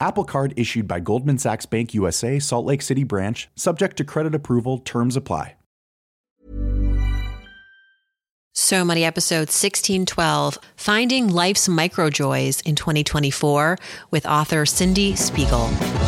Apple Card issued by Goldman Sachs Bank USA, Salt Lake City branch, subject to credit approval, terms apply. So Money episode 1612 Finding Life's Micro Joys in 2024 with author Cyndie Spiegel.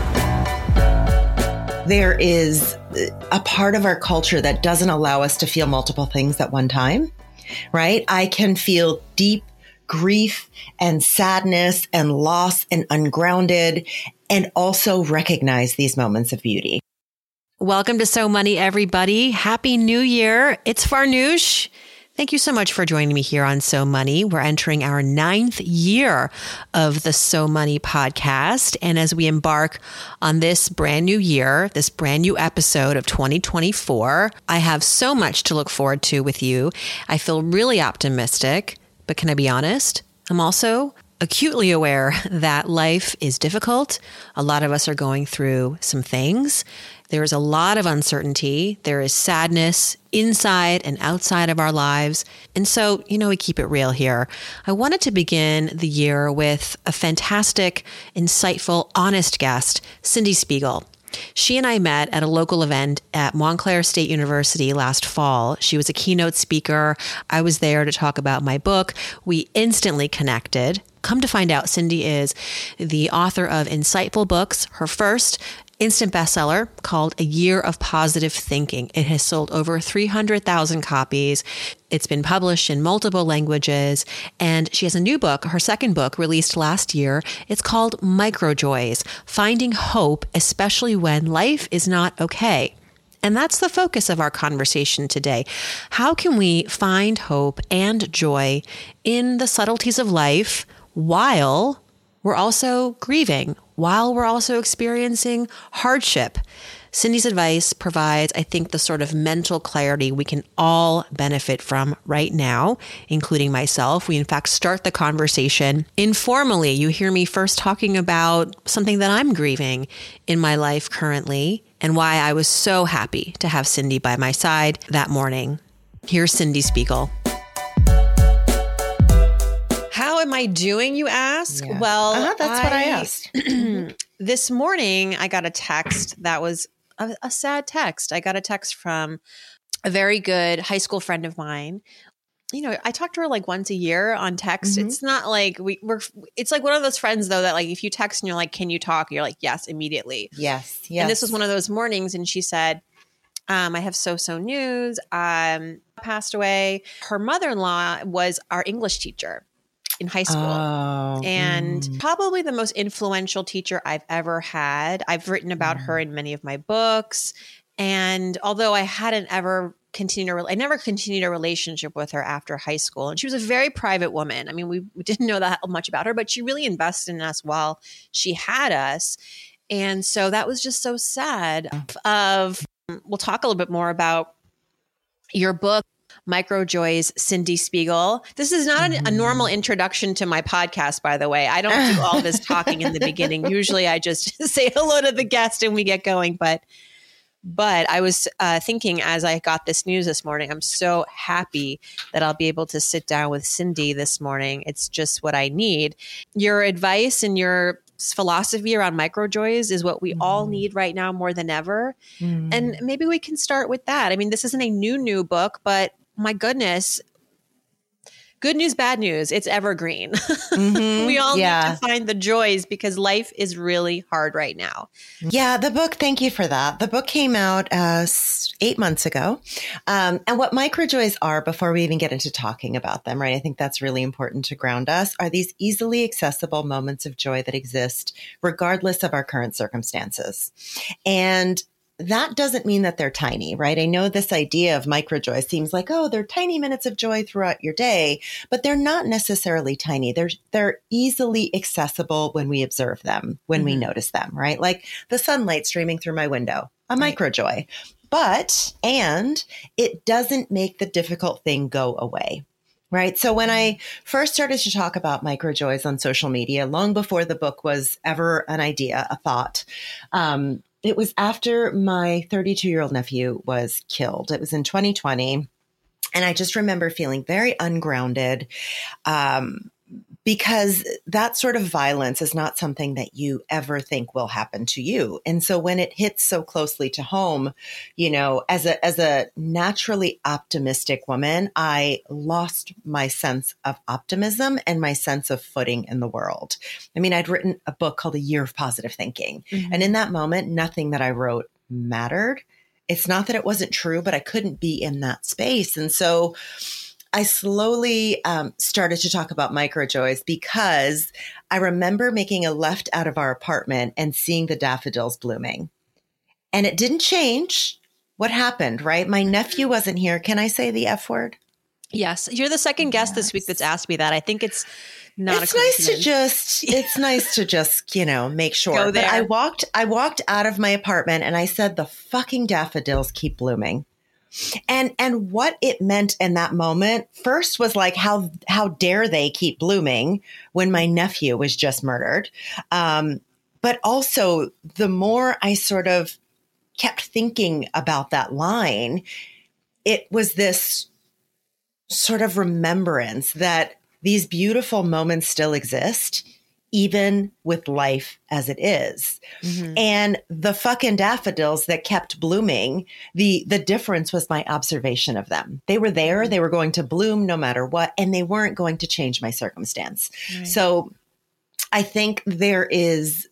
there is a part of our culture that doesn't allow us to feel multiple things at one time, right? I can feel deep grief and sadness and loss and ungrounded and also recognize these moments of beauty. Welcome to So Money, everybody. Happy New Year. It's Farnoosh. Thank you so much for joining me here on So Money. We're entering our ninth year of the So Money podcast. And as we embark on this brand new year, this brand new episode of 2024, I have so much to look forward to with you. I feel really optimistic, but can I be honest? I'm also acutely aware that life is difficult. A lot of us are going through some things. There is a lot of uncertainty. There is sadness inside and outside of our lives. And so, you know, we keep it real here. I wanted to begin the year with a fantastic, insightful, honest guest, Cyndie Spiegel. She and I met at a local event at Montclair State University last fall. She was a keynote speaker. I was there to talk about my book. We instantly connected. Come to find out, Cyndie is the author of insightful books. Her first, instant bestseller called A Year of Positive Thinking. It has sold over 300,000 copies. It's been published in multiple languages. And she has a new book, her second book, released last year. It's called Micro Joys Finding Hope, especially when life is not okay. And that's the focus of our conversation today. How can we find hope and joy in the subtleties of life while we're also grieving, while we're also experiencing hardship. Cyndie's advice provides, I think, the sort of mental clarity we can all benefit from right now, including myself. We, in fact, start the conversation informally. You hear me first talking about something that I'm grieving in my life currently and why I was so happy to have Cyndie by my side that morning. Here's Cyndie Spiegel am I doing, you ask? Yeah. Well, uh-huh, that's I, what I asked. this morning, I got a text that was a, a sad text. I got a text from a very good high school friend of mine you know, I talk to her like once a year on text. Mm-hmm. It's not like we, we're, it's like one of those friends though that like if you text and you're like, can you talk? You're like, yes, immediately. Yes. Yes. And this was one of those mornings. And she said, um, I have so so news. Um, passed away. Her mother in law was our English teacher in high school oh, and mm. probably the most influential teacher I've ever had. I've written about mm. her in many of my books. And although I hadn't ever continued, a, I never continued a relationship with her after high school. And she was a very private woman. I mean, we, we didn't know that much about her, but she really invested in us while she had us. And so that was just so sad. Of we'll talk a little bit more about your book Micro Joys, Cyndie Spiegel. This is not a, a normal mm. introduction to my podcast, by the way. I don't do all this talking in the beginning. Usually I just say hello to the guest and we get going. But But I was uh, thinking as I got this news this morning, I'm so happy that I'll be able to sit down with Cyndie this morning. It's just what I need. Your advice and your philosophy around micro joys is what we mm. all need right now more than ever. Mm. And maybe we can start with that. I mean, this isn't a new, new book, but my goodness, good news, bad news, it's evergreen. Mm-hmm. we all yeah. need to find the joys because life is really hard right now. Yeah, the book, thank you for that. The book came out uh, eight months ago. Um, and what micro joys are, before we even get into talking about them, right? I think that's really important to ground us, are these easily accessible moments of joy that exist regardless of our current circumstances. And that doesn't mean that they're tiny, right? I know this idea of micro joy seems like, oh, they're tiny minutes of joy throughout your day, but they're not necessarily tiny. They're they're easily accessible when we observe them, when mm-hmm. we notice them, right? Like the sunlight streaming through my window, a right. micro joy. But and it doesn't make the difficult thing go away. Right. So when I mm-hmm. first started to talk about micro joys on social media, long before the book was ever an idea, a thought, um, it was after my 32 year old nephew was killed. It was in 2020. And I just remember feeling very ungrounded. Um, because that sort of violence is not something that you ever think will happen to you. And so when it hits so closely to home, you know, as a as a naturally optimistic woman, I lost my sense of optimism and my sense of footing in the world. I mean, I'd written a book called A Year of Positive Thinking, mm-hmm. and in that moment, nothing that I wrote mattered. It's not that it wasn't true, but I couldn't be in that space. And so I slowly um, started to talk about micro joys because I remember making a left out of our apartment and seeing the daffodils blooming. And it didn't change what happened, right? My nephew wasn't here. Can I say the F word? Yes. You're the second guest yes. this week that's asked me that. I think it's not it's nice to just it's nice to just you know make sure. But i walked i walked out of my apartment and i said the fucking daffodils keep blooming and and what it meant in that moment first was like how how dare they keep blooming when my nephew was just murdered. Um, but also the more i sort of kept thinking about that line it was this sort of remembrance that these beautiful moments still exist even with life as it is. Mm-hmm. And the fucking daffodils that kept blooming, the the difference was my observation of them. They were there, they were going to bloom no matter what, and they weren't going to change my circumstance. Right. So I think there is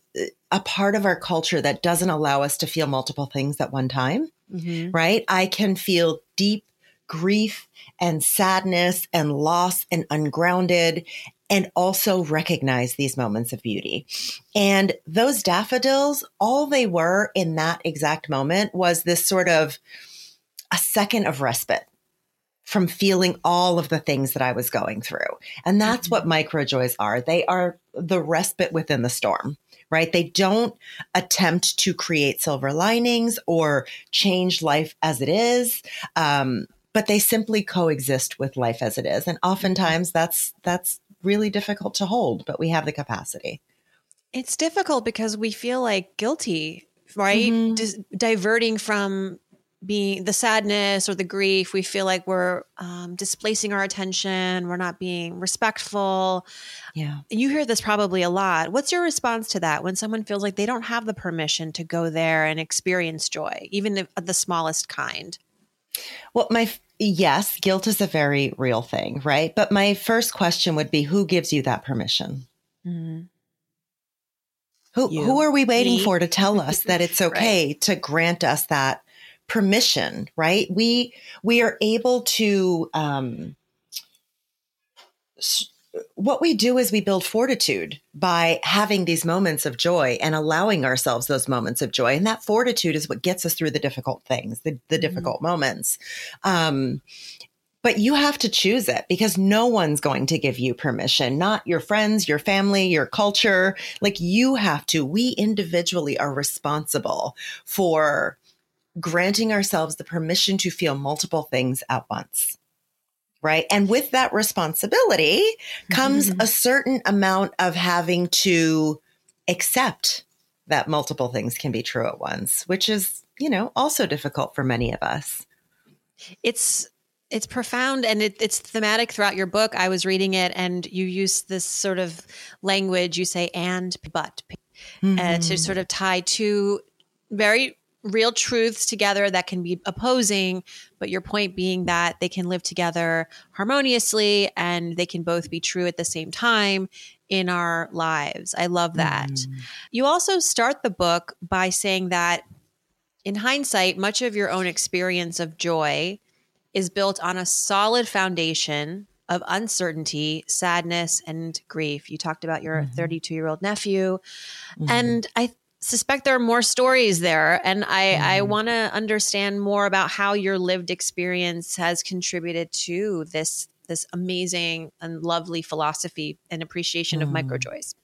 a part of our culture that doesn't allow us to feel multiple things at one time. Mm-hmm. Right? I can feel deep grief and sadness and loss and ungrounded and also recognize these moments of beauty. And those daffodils, all they were in that exact moment was this sort of a second of respite from feeling all of the things that I was going through. And that's mm-hmm. what micro joys are. They are the respite within the storm, right? They don't attempt to create silver linings or change life as it is. Um, but they simply coexist with life as it is. And oftentimes that's, that's really difficult to hold, but we have the capacity. It's difficult because we feel like guilty, right? Mm-hmm. Dis- diverting from being the sadness or the grief. We feel like we're um, displacing our attention. We're not being respectful. Yeah. You hear this probably a lot. What's your response to that when someone feels like they don't have the permission to go there and experience joy, even the smallest kind? Well, my yes, guilt is a very real thing, right? But my first question would be who gives you that permission? Mm-hmm. Who you, who are we waiting me. for to tell us that it's okay right. to grant us that permission, right? We we are able to um what we do is we build fortitude by having these moments of joy and allowing ourselves those moments of joy. And that fortitude is what gets us through the difficult things, the, the mm-hmm. difficult moments. Um, but you have to choose it because no one's going to give you permission, not your friends, your family, your culture. Like you have to, we individually are responsible for granting ourselves the permission to feel multiple things at once right? And with that responsibility comes mm-hmm. a certain amount of having to accept that multiple things can be true at once, which is you know, also difficult for many of us. It's it's profound and it, it's thematic throughout your book. I was reading it, and you use this sort of language. You say "and," "but," mm-hmm. uh, to sort of tie two very real truths together that can be opposing, but your point being that they can live together harmoniously and they can both be true at the same time in our lives. I love that. Mm. You also start the book by saying that in hindsight, much of your own experience of joy is built on a solid foundation of uncertainty, sadness, and grief. You talked about your 32 mm-hmm. year old nephew. Mm-hmm. And I suspect there are more stories there and i mm. i want to understand more about how your lived experience has contributed to this this amazing and lovely philosophy and appreciation mm. of micro joys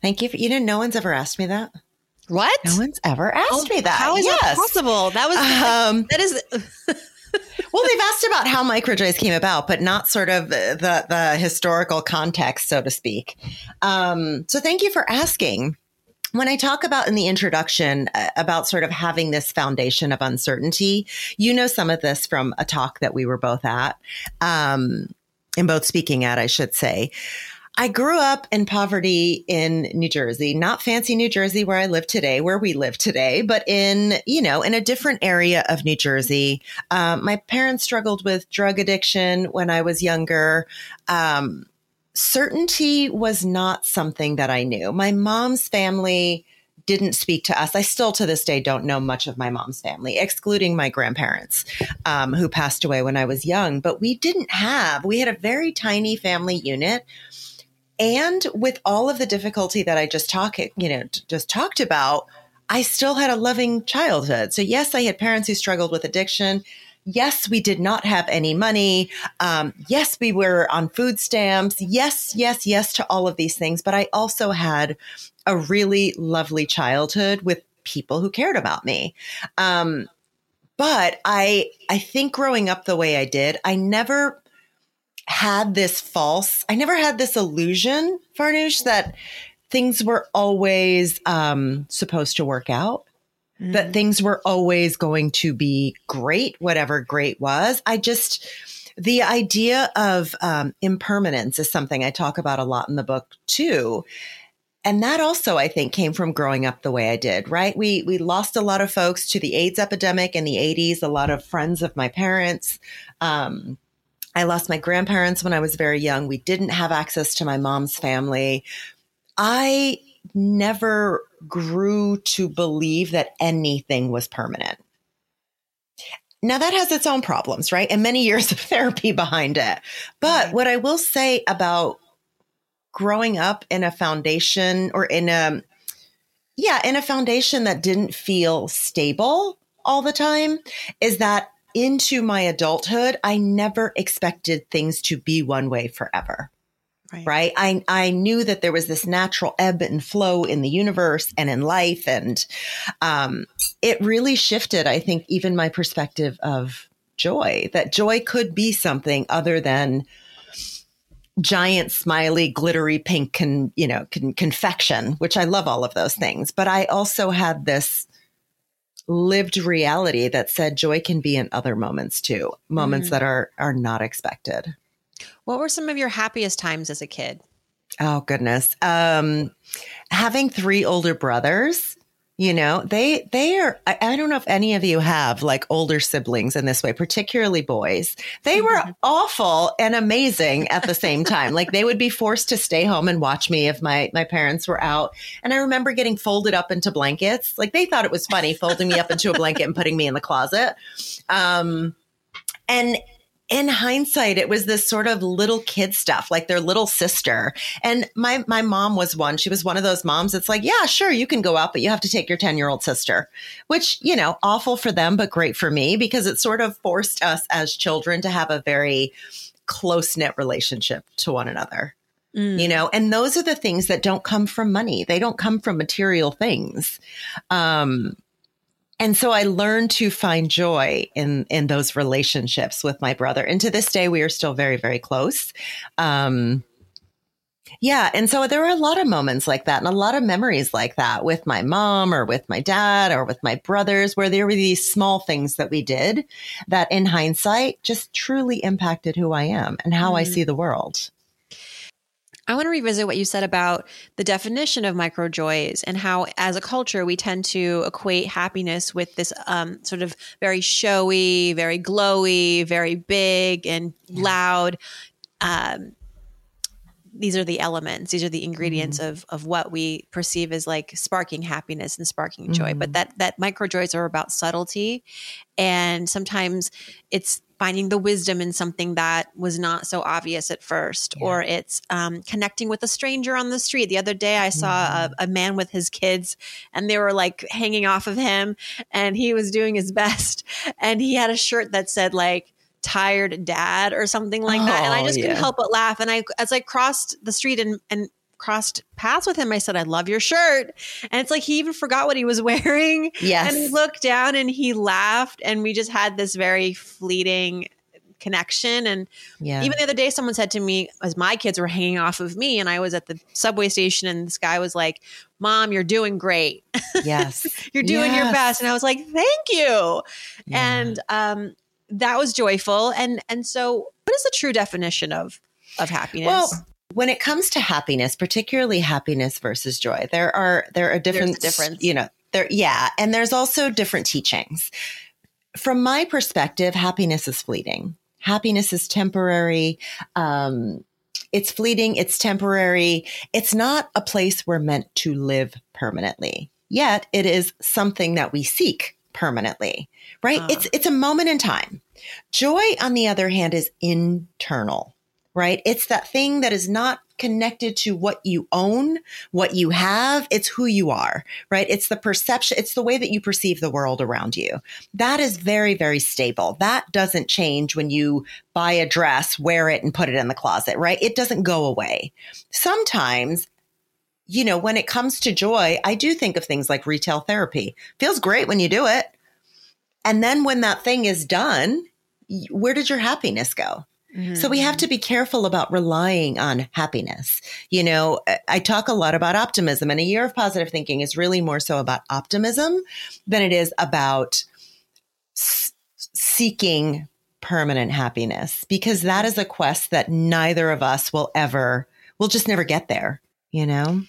thank you for, you know no one's ever asked me that what no one's ever asked oh, me that how is yes. that possible that was um, that is well, they've asked about how microjoys came about, but not sort of the the historical context, so to speak. Um, so, thank you for asking when I talk about in the introduction uh, about sort of having this foundation of uncertainty, you know some of this from a talk that we were both at, um, in both speaking at, I should say. I grew up in poverty in New Jersey, not fancy New Jersey where I live today, where we live today, but in, you know, in a different area of New Jersey. Um, my parents struggled with drug addiction when I was younger. Um, certainty was not something that I knew. My mom's family didn't speak to us. I still to this day don't know much of my mom's family, excluding my grandparents, um, who passed away when I was young. But we didn't have, we had a very tiny family unit. And with all of the difficulty that I just talked, you know, just talked about, I still had a loving childhood. So yes, I had parents who struggled with addiction yes, we did not have any money. Um, yes, we were on food stamps. Yes, yes, yes to all of these things. But I also had a really lovely childhood with people who cared about me. Um, but I, I think growing up the way I did, I never had this false, I never had this illusion, Farnoosh, that things were always um, supposed to work out mm. that things were always going to be great, whatever great was. I just, the idea of um, impermanence is something I talk about a lot in the book too. And that also, I think, came from growing up the way I did, right? We, we lost a lot of folks to the AIDS epidemic in the 80s, a lot of friends of my parents. Um, I lost my grandparents when I was very young. We didn't have access to my mom's family. I never grew to believe that anything was permanent. Now that has its own problems, right? And many years of therapy behind it. But what I will say about growing up in a foundation or in a, yeah, in a foundation that didn't feel stable all the time is that into my adulthood, I never expected things to be one way forever. Right. right. I, I knew that there was this natural ebb and flow in the universe and in life. And um, it really shifted, I think, even my perspective of joy, that joy could be something other than giant smiley glittery pink con, you know con, confection which i love all of those things but i also had this lived reality that said joy can be in other moments too moments mm. that are are not expected what were some of your happiest times as a kid? Oh goodness. Um, having three older brothers, you know, they they are I, I, don't know if any of you have like older siblings in this way, particularly boys. They were mm-hmm. awful and amazing at the same time. like they would be forced to stay home and watch me if my my parents were out. And I remember getting folded up into blankets. Like they thought it was funny folding me up into a blanket and putting me in the closet. Um and in hindsight, it was this sort of little kid stuff, like their little sister. And my my mom was one. She was one of those moms that's like, yeah, sure, you can go out, but you have to take your 10 year old sister, which, you know, awful for them, but great for me because it sort of forced us as children to have a very close knit relationship to one another. Mm. You know, and those are the things that don't come from money. They don't come from material things. Um, and so I learned to find joy in in those relationships with my brother. And to this day, we are still very, very close. Um, Yeah. And so there were a lot of moments like that and a lot of memories like that with my mom or with my dad or with my brothers, where there were these small things that we did that in hindsight just truly impacted who I am and how mm. I see the world. I want to revisit what you said about the definition of micro joys and how, as a culture, we tend to equate happiness with this um, sort of very showy, very glowy, very big and loud. Um, these are the elements these are the ingredients mm-hmm. of of what we perceive as like sparking happiness and sparking joy mm-hmm. but that that micro joys are about subtlety and sometimes it's finding the wisdom in something that was not so obvious at first yeah. or it's um, connecting with a stranger on the street the other day i saw mm-hmm. a, a, man with his kids and they were like hanging off of him and he was doing his best and he had a shirt that said like tired dad or something like oh, that. And I just yeah. couldn't help but laugh. And I, as I crossed the street and, and crossed paths with him, I said, I love your shirt. And it's like he even forgot what he was wearing. Yes. And he looked down and he laughed. And we just had this very fleeting connection. And yeah. even the other day, someone said to me, as my kids were hanging off of me, and I was at the subway station, and this guy was like, Mom, you're doing great. Yes. you're doing yes. your best. And I was like, Thank you. Yeah. And um, that was joyful. And and so what is the true definition of of happiness? Well, when it comes to happiness, particularly happiness versus joy, there are there are different difference. You know, there yeah, and there's also different teachings. From my perspective, happiness is fleeting. Happiness is temporary. Um, it's fleeting. It's temporary. It's not a place we're meant to live permanently. Yet it is something that we seek permanently, right? Uh. It's, it's a moment in time. Joy, on the other hand, is internal, right? It's that thing that is not connected to what you own, what you have. It's who you are, right? It's the perception. It's the way that you perceive the world around you. That is very, very stable. That doesn't change when you buy a dress, wear it and put it in the closet, right? It doesn't go away. Sometimes you know, when it comes to joy, I do think of things like retail therapy. Feels great when you do it. And then when that thing is done, where did your happiness go? Mm-hmm. So we have to be careful about relying on happiness. You know, I talk a lot about optimism and a year of positive thinking is really more so about optimism than it is about s- seeking permanent happiness because that is a quest that neither of us will ever, we'll just never get there, you know?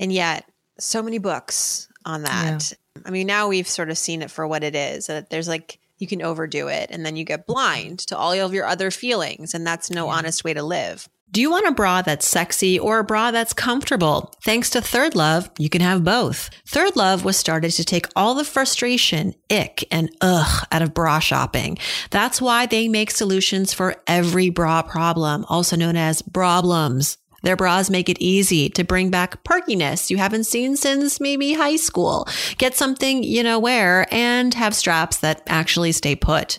And yet, so many books on that. Yeah. I mean, now we've sort of seen it for what it is. That there's like you can overdo it and then you get blind to all of your other feelings and that's no yeah. honest way to live. Do you want a bra that's sexy or a bra that's comfortable? Thanks to Third Love, you can have both. Third Love was started to take all the frustration, ick, and ugh out of bra shopping. That's why they make solutions for every bra problem, also known as problems. Their bras make it easy to bring back perkiness you haven't seen since maybe high school. Get something you know wear and have straps that actually stay put.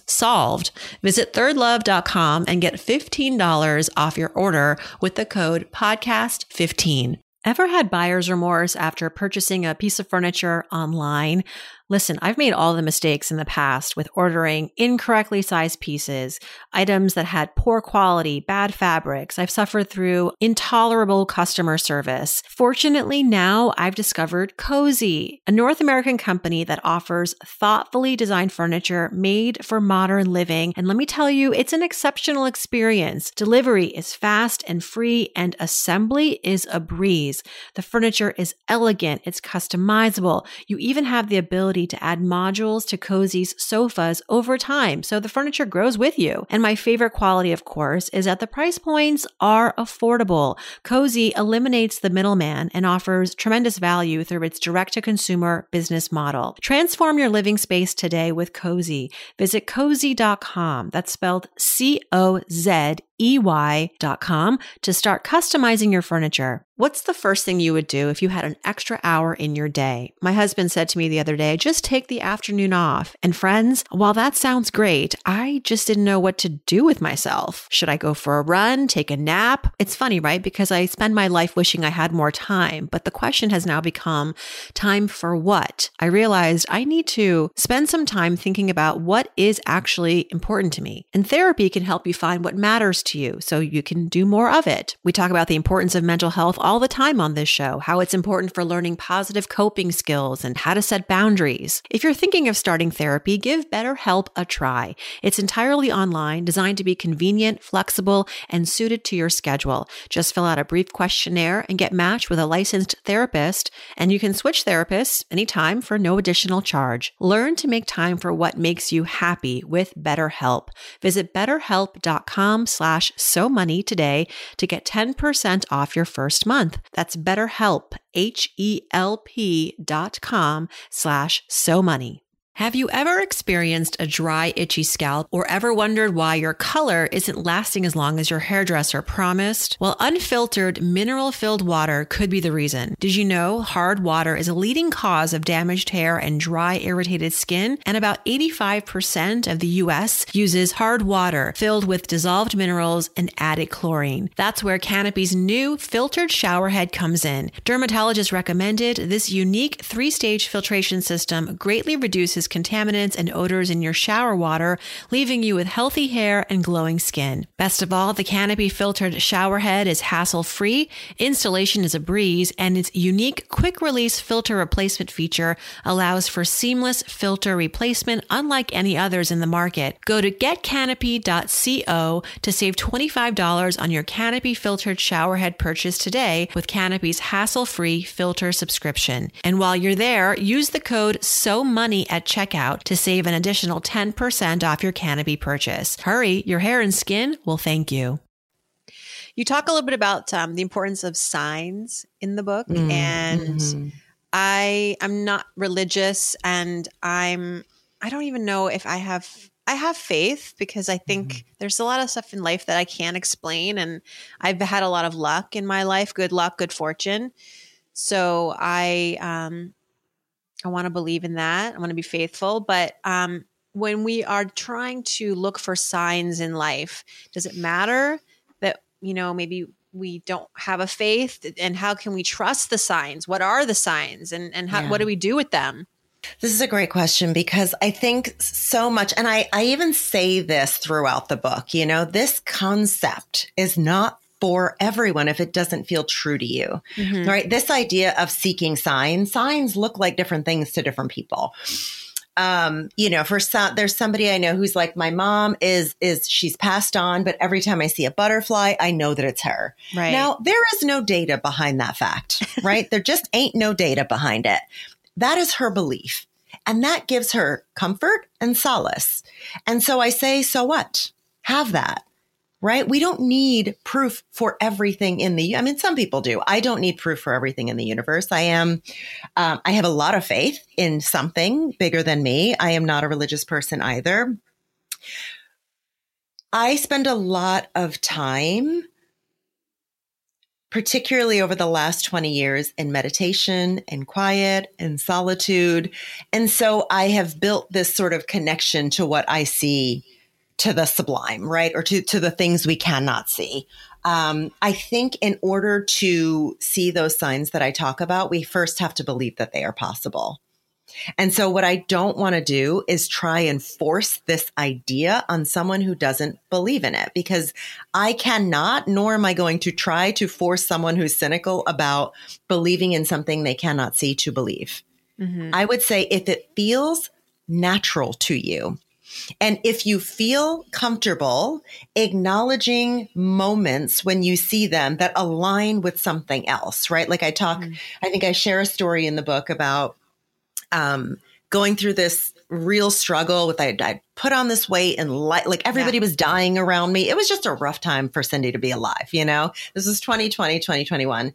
solved. Visit thirdlove.com and get $15 off your order with the code podcast15. Ever had buyer's remorse after purchasing a piece of furniture online? Listen, I've made all the mistakes in the past with ordering incorrectly sized pieces, items that had poor quality, bad fabrics. I've suffered through intolerable customer service. Fortunately, now I've discovered Cozey, a North American company that offers thoughtfully designed furniture made for modern living. And let me tell you, it's an exceptional experience. Delivery is fast and free, and assembly is a breeze. The furniture is elegant, it's customizable. You even have the ability ability to add modules to Cozey's sofas over time so the furniture grows with you. And my favorite quality, of course, is that the price points are affordable. Cozey eliminates the middleman and offers tremendous value through its direct to consumer business model. Transform your living space today with Cozey. Visit cozey.com. That's spelled C O Z ey.com to start customizing your furniture. What's the first thing you would do if you had an extra hour in your day? My husband said to me the other day, just take the afternoon off. And friends, while that sounds great, I just didn't know what to do with myself. Should I go for a run, take a nap? It's funny, right? Because I spend my life wishing I had more time, but the question has now become time for what? I realized I need to spend some time thinking about what is actually important to me. And therapy can help you find what matters to you so you can do more of it. We talk about the importance of mental health all the time on this show, how it's important for learning positive coping skills and how to set boundaries. If you're thinking of starting therapy, give BetterHelp a try. It's entirely online, designed to be convenient, flexible, and suited to your schedule. Just fill out a brief questionnaire and get matched with a licensed therapist, and you can switch therapists anytime for no additional charge. Learn to make time for what makes you happy with BetterHelp. Visit betterhelp.com slash so money today to get 10% off your first month month. That's BetterHelp, H-E-L-P dot com slash so money. Have you ever experienced a dry, itchy scalp or ever wondered why your color isn't lasting as long as your hairdresser promised? Well, unfiltered, mineral filled water could be the reason. Did you know hard water is a leading cause of damaged hair and dry, irritated skin? And about 85% of the US uses hard water filled with dissolved minerals and added chlorine. That's where Canopy's new filtered shower head comes in. Dermatologists recommended this unique three stage filtration system greatly reduces contaminants and odors in your shower water, leaving you with healthy hair and glowing skin. Best of all, the Canopy filtered shower head is hassle free, installation is a breeze, and its unique quick release filter replacement feature allows for seamless filter replacement unlike any others in the market. Go to getcanopy.co to save $25 on your Canopy filtered shower head purchase today with Canopy's hassle free filter subscription. And while you're there, use the code SO MONEY at checkout to save an additional 10% off your Canopy purchase. Hurry, your hair and skin will thank you. You talk a little bit about um, the importance of signs in the book, mm, and mm-hmm. I am not religious, and I'm I don't even know if I have I have faith because I think mm-hmm. there's a lot of stuff in life that I can't explain, and I've had a lot of luck in my life, good luck, good fortune. So I um, I want to believe in that. I want to be faithful. But um, when we are trying to look for signs in life, does it matter that, you know, maybe we don't have a faith? And how can we trust the signs? What are the signs? And, and how, yeah. what do we do with them? This is a great question because I think so much, and I, I even say this throughout the book, you know, this concept is not for everyone if it doesn't feel true to you. Mm-hmm. Right? This idea of seeking signs, signs look like different things to different people. Um, you know, for some, there's somebody I know who's like, my mom is, is she's passed on, but every time I see a butterfly, I know that it's her. Right. Now, there is no data behind that fact, right? there just ain't no data behind it. That is her belief. And that gives her comfort and solace. And so I say, so what? Have that right? We don't need proof for everything in the, I mean, some people do. I don't need proof for everything in the universe. I am, um, I have a lot of faith in something bigger than me. I am not a religious person either. I spend a lot of time, particularly over the last 20 years, in meditation and quiet and solitude. And so I have built this sort of connection to what I see to the sublime, right? Or to, to the things we cannot see. Um, I think in order to see those signs that I talk about, we first have to believe that they are possible. And so, what I don't want to do is try and force this idea on someone who doesn't believe in it because I cannot, nor am I going to try to force someone who's cynical about believing in something they cannot see to believe. Mm-hmm. I would say if it feels natural to you, and if you feel comfortable acknowledging moments when you see them that align with something else, right? Like I talk, mm. I think I share a story in the book about um, going through this real struggle with I, I put on this weight and like, like everybody yeah. was dying around me. It was just a rough time for Cyndie to be alive, you know? This was 2020, 2021.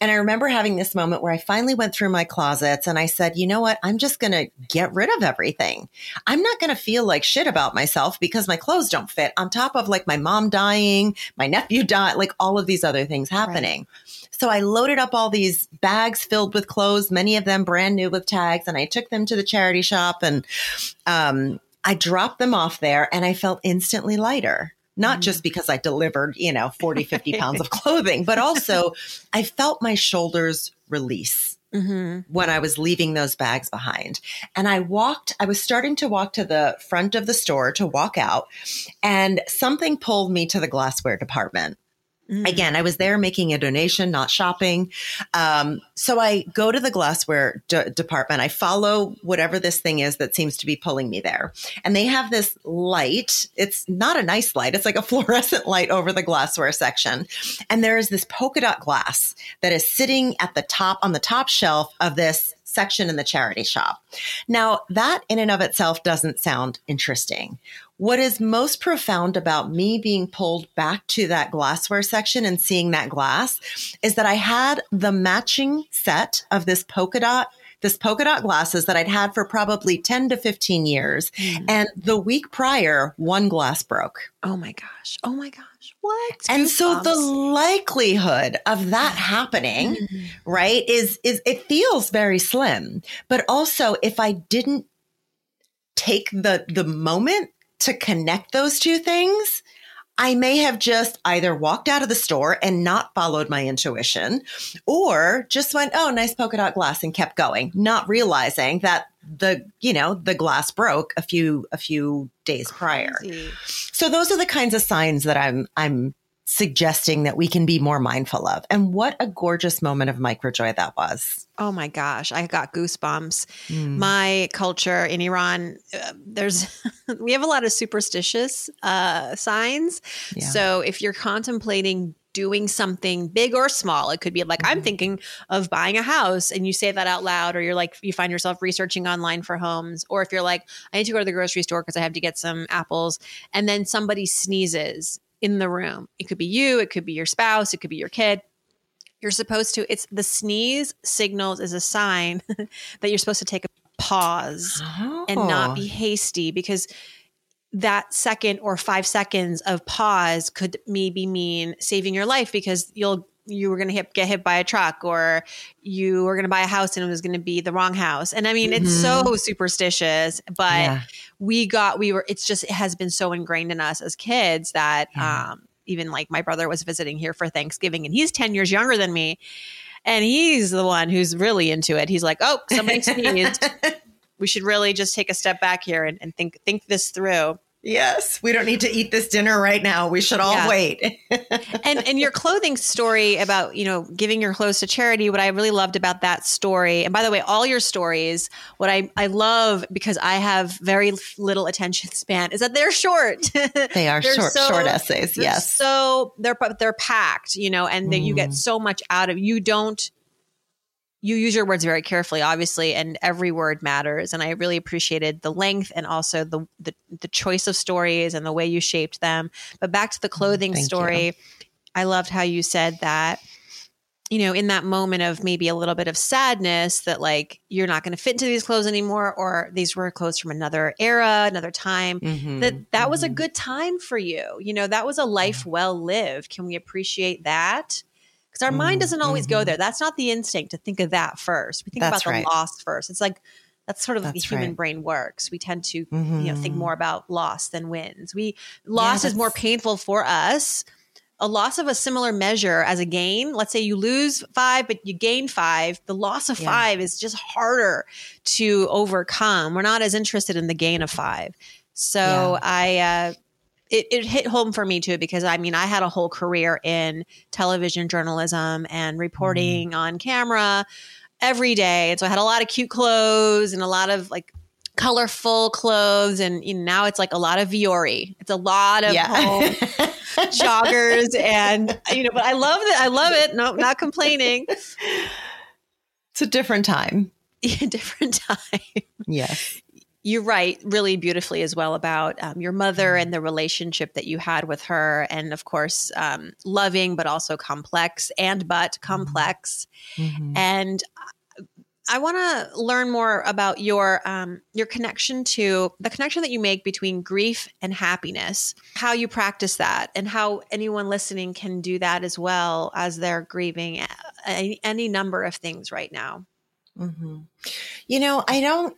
And I remember having this moment where I finally went through my closets and I said, you know what? I'm just going to get rid of everything. I'm not going to feel like shit about myself because my clothes don't fit on top of like my mom dying, my nephew died, like all of these other things happening. Right. So I loaded up all these bags filled with clothes, many of them brand new with tags, and I took them to the charity shop and um, I dropped them off there and I felt instantly lighter. Not mm. just because I delivered, you know, 40, 50 pounds of clothing, but also I felt my shoulders release. Mm-hmm. when I was leaving those bags behind. And I walked, I was starting to walk to the front of the store to walk out, and something pulled me to the glassware department. Mm. Again, I was there making a donation, not shopping. Um, so I go to the glassware d- department. I follow whatever this thing is that seems to be pulling me there. And they have this light. It's not a nice light. It's like a fluorescent light over the glassware section. And there is this polka dot glass that is sitting at the top on the top shelf of this section in the charity shop. Now, that in and of itself doesn't sound interesting. What is most profound about me being pulled back to that glassware section and seeing that glass is that I had the matching set of this polka dot this polka dot glasses that I'd had for probably 10 to 15 years. Mm. And the week prior, one glass broke. Oh my gosh. Oh my gosh. What? And so the likelihood of that happening, mm. right, is is it feels very slim. But also if I didn't take the the moment to connect those two things, I may have just either walked out of the store and not followed my intuition or just went, oh, nice polka dot glass and kept going, not realizing that the, you know, the glass broke a few, a few days Crazy. prior. So those are the kinds of signs that I'm, I'm suggesting that we can be more mindful of. And what a gorgeous moment of microjoy that was. Oh my gosh, I got goosebumps. Mm. My culture in Iran, uh, there's we have a lot of superstitious uh, signs. Yeah. So if you're contemplating doing something big or small. It could be like, mm-hmm. I'm thinking of buying a house and you say that out loud, or you're like, you find yourself researching online for homes. Or if you're like, I need to go to the grocery store because I have to get some apples. And then somebody sneezes in the room. It could be you, it could be your spouse, it could be your kid. You're supposed to, it's the sneeze signals is a sign that you're supposed to take a pause oh. and not be oh. hasty because that second or five seconds of pause could maybe mean saving your life because you'll you were going to get hit by a truck or you were going to buy a house and it was going to be the wrong house. And I mean, mm-hmm. it's so mm-hmm. superstitious, but yeah. We got, we were, it's just, it has been so ingrained in us as kids that, yeah. um, even like my brother was visiting here for Thanksgiving and he's 10 years younger than me. And he's the one who's really into it. He's like, oh, somebody sneezed. we should really just take a step back here and, and think, think this through. Yes, we don't need to eat this dinner right now. We should all yeah. wait. and and your clothing story about, you know, giving your clothes to charity, what I really loved about that story. And by the way, all your stories, what I I love because I have very little attention span is that they're short. They are short so, short essays, yes. So they're they're packed, you know, and mm. you get mm. so much out of you don't you use your words very carefully, obviously, and every word matters. And I really appreciated the length and also the the, the choice of stories and the way you shaped them. But back to the mm, clothing Thank story, you. I loved how you said that. You know, in that moment of maybe a little bit of sadness that like you're not going to fit into these clothes anymore, or these were clothes from another era, another time. Mm-hmm, that that mm-hmm. was a mm-hmm. good time for you. You know, that was a life well lived. Can we appreciate that? Because our mm, mind doesn't always mm-hmm. go there. That's not the instinct to think of that first. We think that's about right. the loss first. It's like that's sort of that's the human right. brain works. We tend to mm-hmm. you know think mm-hmm. more about loss than wins. We loss yeah, is more painful for us. A loss of a similar measure as a gain. Let's say you lose five, but you gain five. The loss of yeah. five is just harder to overcome. We're not as interested in the gain of five. So yeah. I, uh, it, it hit home for me too because I mean I had a whole career in television journalism and reporting mm. on camera every day, and so I had a lot of cute clothes and a lot of like colorful clothes and you know, now it's like a lot of Vuori. It's a lot of yeah. joggers and you know, but I love it. I love it. No, not complaining. It's a different time. Yeah, different time. Yes you write really beautifully as well about um, your mother and the relationship that you had with her, and of course, um, loving but also complex, and but complex. Mm-hmm. And I want to learn more about your um, your connection to the connection that you make between grief and happiness, how you practice that, and how anyone listening can do that as well as they're grieving any, any number of things right now. Mm-hmm. You know, I don't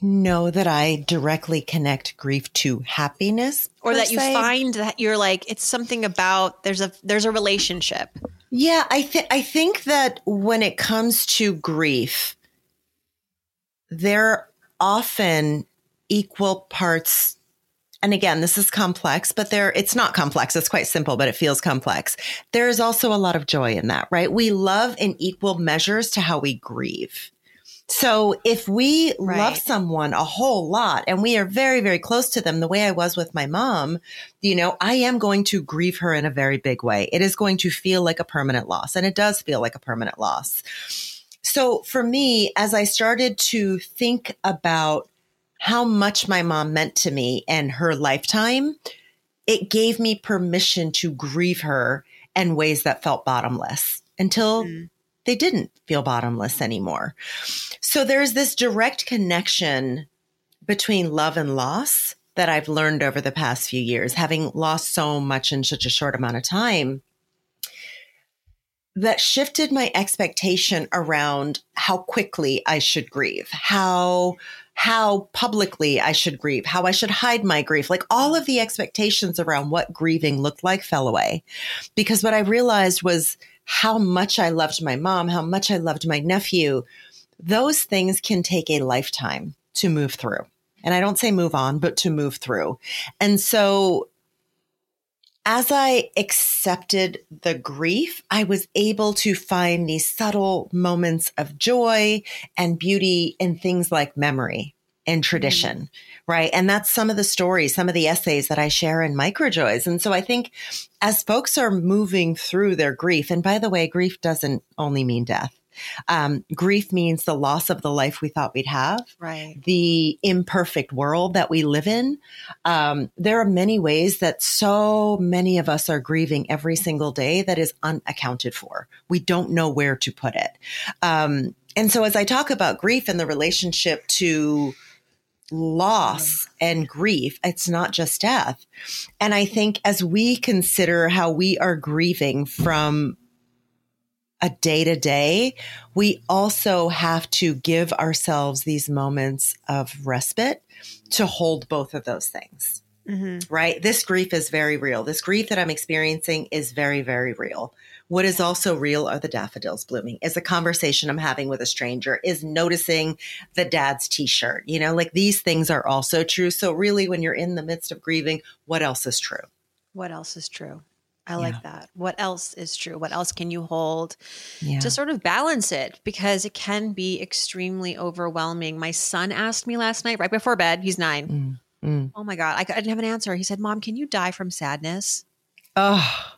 know that I directly connect grief to happiness, or that you find that you're like it's something about there's a there's a relationship. Yeah, I think I think that when it comes to grief, they're often equal parts and again, this is complex, but there it's not complex. It's quite simple, but it feels complex. There is also a lot of joy in that, right? We love in equal measures to how we grieve. So if we right. love someone a whole lot and we are very, very close to them, the way I was with my mom, you know, I am going to grieve her in a very big way. It is going to feel like a permanent loss and it does feel like a permanent loss. So for me, as I started to think about how much my mom meant to me and her lifetime, it gave me permission to grieve her in ways that felt bottomless until mm they didn't feel bottomless anymore. So there's this direct connection between love and loss that I've learned over the past few years, having lost so much in such a short amount of time that shifted my expectation around how quickly I should grieve, how how publicly I should grieve, how I should hide my grief. Like all of the expectations around what grieving looked like fell away. Because what I realized was how much I loved my mom, how much I loved my nephew, those things can take a lifetime to move through. And I don't say move on, but to move through. And so as I accepted the grief, I was able to find these subtle moments of joy and beauty in things like memory and tradition, right? And that's some of the stories, some of the essays that I share in Microjoys. And so I think as folks are moving through their grief, and by the way, grief doesn't only mean death. Um, grief means the loss of the life we thought we'd have, right? The imperfect world that we live in. Um, there are many ways that so many of us are grieving every single day that is unaccounted for. We don't know where to put it. Um, and so, as I talk about grief and the relationship to loss and grief. It's not just death. And I think as we consider how we are grieving from a day to day, we also have to give ourselves these moments of respite to hold both of those things. Mm-hmm. Right? This grief is very real. This grief that I'm experiencing is very, very real. What is also real are the daffodils blooming, is a conversation I'm having with a stranger, is noticing the dad's t shirt. You know, like these things are also true. So, really, when you're in the midst of grieving, what else is true? What else is true? I like yeah. that. What else is true? What else can you hold yeah. to sort of balance it? Because it can be extremely overwhelming. My son asked me last night, right before bed, he's nine. Mm, mm. Oh my God, I, I, didn't have an answer. He said, Mom, can you die from sadness? Oh,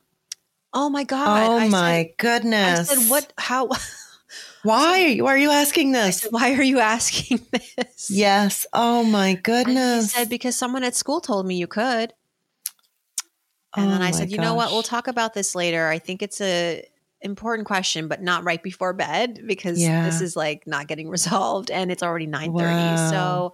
Oh my God. Oh I my said, goodness. I said, what, how? Why? are Why are you asking this? Said, Why are you asking this? Yes. Oh my goodness. Said, because someone at school told me you could. And oh then I said, gosh. you know what? We'll talk about this later. I think it's a important question, but not right before bed because yeah. this is like not getting resolved and it's already 9 30. Wow. So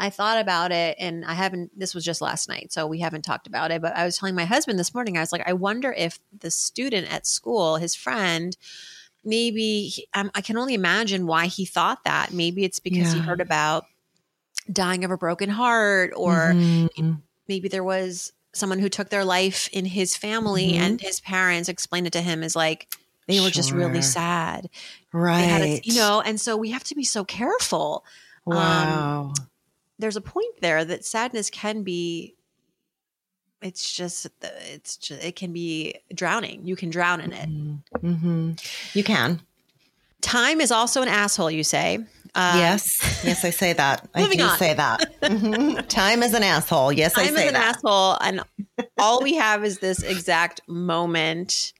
I thought about it and I haven't, this was just last night, so we haven't talked about it. But I was telling my husband this morning, I was like, I wonder if the student at school, his friend, maybe he, um, I can only imagine why he thought that. Maybe it's because yeah. he heard about dying of a broken heart, or mm-hmm. maybe there was someone who took their life in his family mm-hmm. and his parents explained it to him as like, they were sure. just really sad. Right. A, you know, and so we have to be so careful. Um, wow. Um, there's a point there that sadness can be it's just it's just it can be drowning you can drown in it mm-hmm. mm-hmm. you can time is also an asshole you say um, yes yes i say that i do on. say that mm-hmm. time is an asshole yes time i say Time is an that. asshole and all we have is this exact moment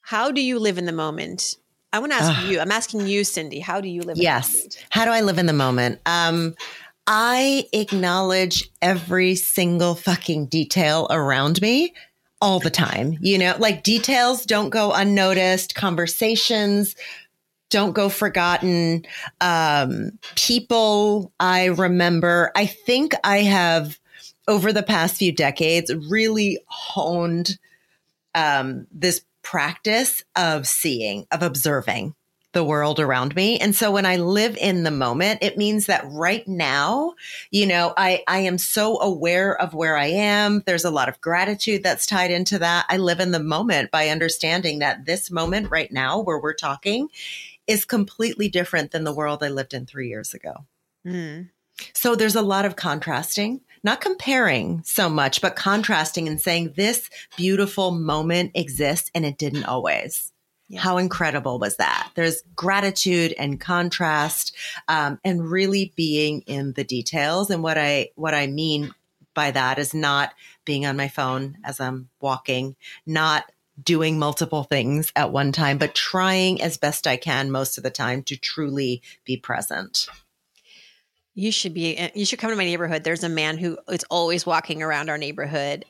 how do you live in the moment I want to ask you. I'm asking you, Cyndie. How do you live? In the moment? Yes. How do I live in the moment? Um, I acknowledge every single fucking detail around me all the time. You know, like details don't go unnoticed, conversations don't go forgotten. Um, people I remember. I think I have, over the past few decades, really honed um, this practice of seeing, of observing the world around me. And so when I live in the moment, it means that right now, you know, I, I am so aware of where I am. There's a lot of gratitude that's tied into that. I live in the moment by understanding that this moment right now where we're talking is completely different than the world I lived in three years ago. Mm. So there's a lot of contrasting, not comparing so much, but contrasting and saying this beautiful moment exists and it didn't always. Yeah. How incredible was that? There's gratitude and contrast, um, and really being in the details. And what I what I mean by that is not being on my phone as I'm walking, not doing multiple things at one time, but trying as best I can most of the time to truly be present. You should be. You should come to my neighborhood. There's a man who is always walking around our neighborhood,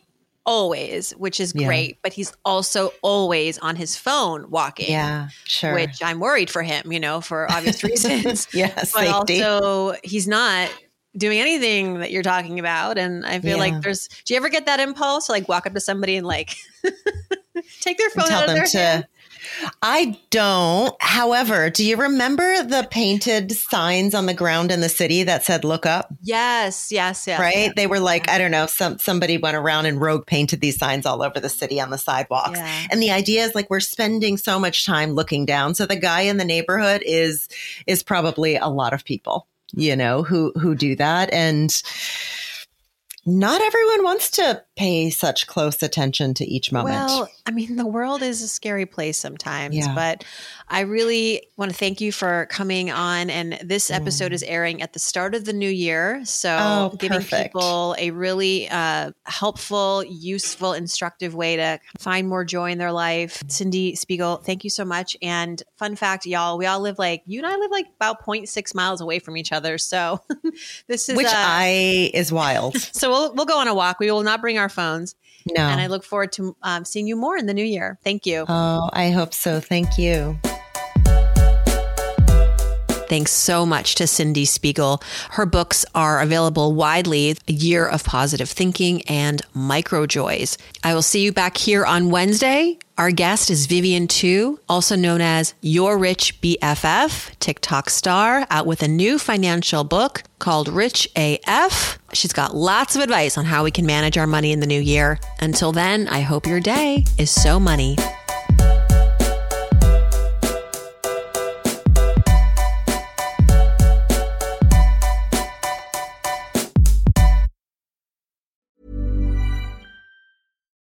always, which is great. Yeah. But he's also always on his phone walking. Yeah, sure. Which I'm worried for him, you know, for obvious reasons. yeah, but safety. also he's not doing anything that you're talking about. And I feel yeah. like there's. Do you ever get that impulse to like walk up to somebody and like take their phone out of their to, hand? I don't. However, do you remember the painted signs on the ground in the city that said "Look up"? Yes, yes, yes. Right? They were like, I don't know, some somebody went around and rogue painted these signs all over the city on the sidewalks. Yeah. And the idea is like we're spending so much time looking down. So the guy in the neighborhood is is probably a lot of people, you know, who who do that and not everyone wants to pay such close attention to each moment. Well, I mean, the world is a scary place sometimes, yeah. but I really want to thank you for coming on. And this episode mm. is airing at the start of the new year. So, oh, giving perfect. people a really uh, helpful, useful, instructive way to find more joy in their life. Cyndie Spiegel, thank you so much. And fun fact, y'all, we all live like, you and I live like about 0.6 miles away from each other. So, this is which uh, I is wild. so, we'll, we'll go on a walk. We will not bring our phones. No. And I look forward to um, seeing you more in the new year. Thank you. Oh, I hope so. Thank you. Thanks so much to Cyndie Spiegel. Her books are available widely A Year of Positive Thinking and Microjoys. I will see you back here on Wednesday. Our guest is Vivian Tu, also known as Your Rich BFF, TikTok star, out with a new financial book called Rich AF. She's got lots of advice on how we can manage our money in the new year. Until then, I hope your day is so money.